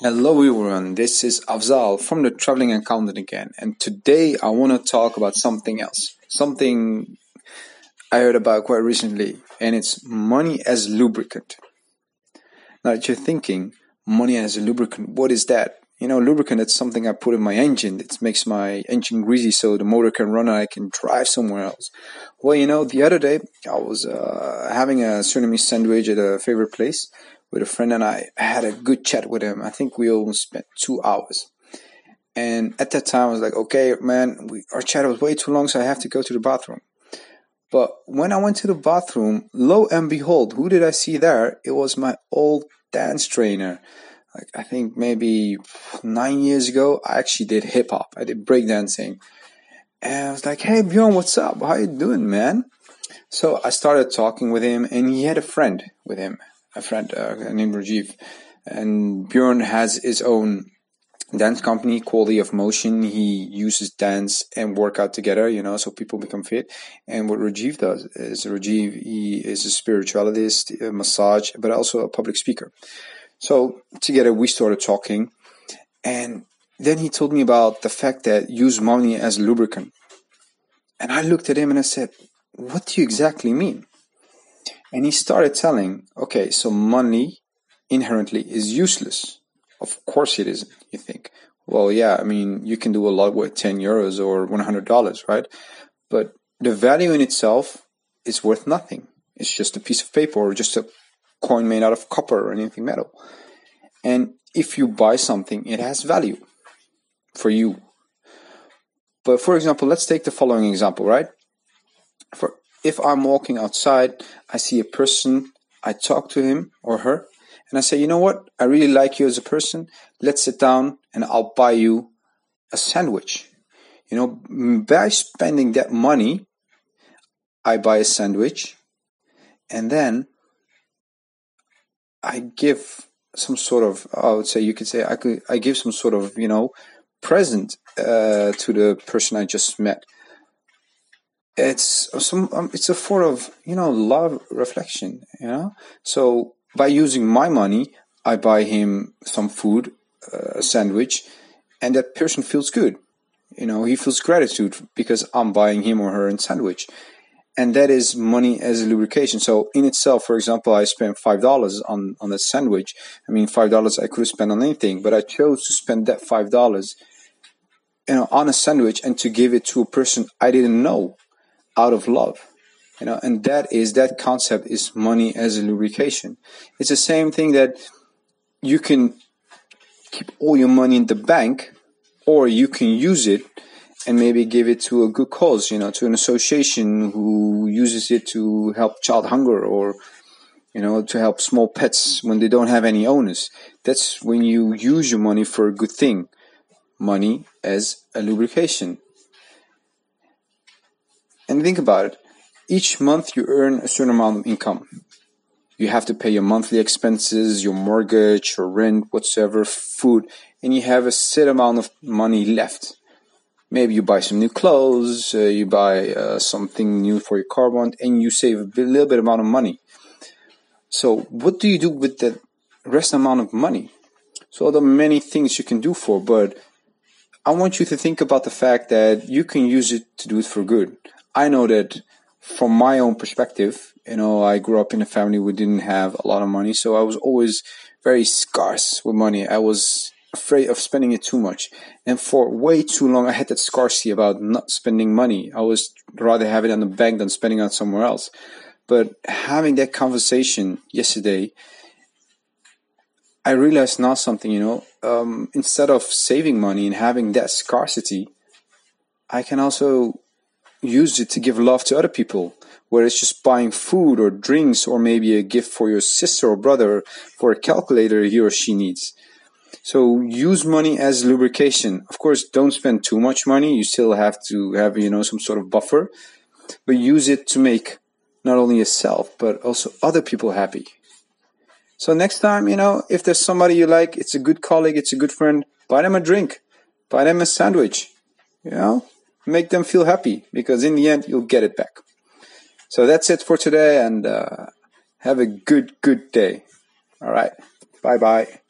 Hello everyone, this is Afzal from the Traveling Accountant again, and today I want to talk about something else. Something I heard about quite recently, and it's money as lubricant. Now that you're thinking, money as a lubricant, what is that? You know, lubricant is something I put in my engine. It makes my engine greasy so the motor can run and I can drive somewhere else. Well, you know, the other day I was uh, having a Surinamese sandwich at a favorite place with a friend and I had a good chat with him. I think we almost spent two hours. And at that time, I was like, okay, man, we, our chat was way too long, so I have to go to the bathroom. But when I went to the bathroom, lo and behold, who did I see there? It was my old dance trainer. Like I think maybe nine years ago, I actually did hip hop. I did breakdancing. And I was like, hey Bjorn, what's up? How you doing, man? So I started talking with him, and he had a friend with him a friend uh, named Rajiv, and Bjorn has his own dance company, Quality of Motion. He uses dance and workout together, you know, so people become fit. And what Rajiv does is Rajiv, he is a spiritualist, a massage, but also a public speaker. So together we started talking, and then he told me about the fact that use money as lubricant. And I looked at him and I said, "What do you exactly mean?" And he started telling, okay, so money inherently is useless. Of course it isn't, you think. Well, yeah, I mean, you can do a lot with 10 euros or $100, right? But the value in itself is worth nothing. It's just a piece of paper or just a coin made out of copper or anything metal. And if you buy something, it has value for you. But for example, let's take the following example, right? For if I'm walking outside, I see a person, I talk to him or her, and I say, you know what? I really like you as a person. Let's sit down and I'll buy you a sandwich. You know, by spending that money, I buy a sandwich and then I give some sort of, I would say, you could say, I could, I give some sort of, you know, present uh, to the person I just met it's some um, it's a form of you know love reflection you know? So by using my money i buy him some food uh, a sandwich and that person feels good. You know he feels gratitude because i'm buying him or her a sandwich. And that is money as a lubrication. So in itself for example i spent five dollars on on a sandwich. I mean five dollars i could have spent on anything but i chose to spend that five dollars you know on a sandwich and to give it to a person i didn't know out of love you know and that is that concept is money as a lubrication. It's the same thing that you can keep all your money in the bank or you can use it and maybe give it to a good cause you know to an association who uses it to help child hunger or you know to help small pets when they don't have any owners. That's when you use your money for a good thing money as a lubrication and think about it. Each month you earn a certain amount of income. You have to pay your monthly expenses, your mortgage, your rent, whatsoever, food, and you have a set amount of money left. Maybe you buy some new clothes, uh, you buy uh, something new for your car and you save a little bit amount of money. So, what do you do with the rest amount of money? So, there are many things you can do for, but I want you to think about the fact that you can use it to do it for good. I know that from my own perspective, you know, I grew up in a family we didn't have a lot of money, so I was always very scarce with money. I was afraid of spending it too much. And for way too long, I had that scarcity about not spending money. I was rather have it on the bank than spending it somewhere else. But having that conversation yesterday, I realized now something, you know, um, instead of saving money and having that scarcity, I can also use it to give love to other people, whether it's just buying food or drinks or maybe a gift for your sister or brother for a calculator he or she needs. So use money as lubrication. Of course, don't spend too much money. You still have to have, you know, some sort of buffer, but use it to make not only yourself, but also other people happy. So next time, you know, if there's somebody you like, it's a good colleague, it's a good friend, buy them a drink, buy them a sandwich, you know, make them feel happy because in the end you'll get it back. So that's it for today and uh, have a good, good day. All right. Bye bye.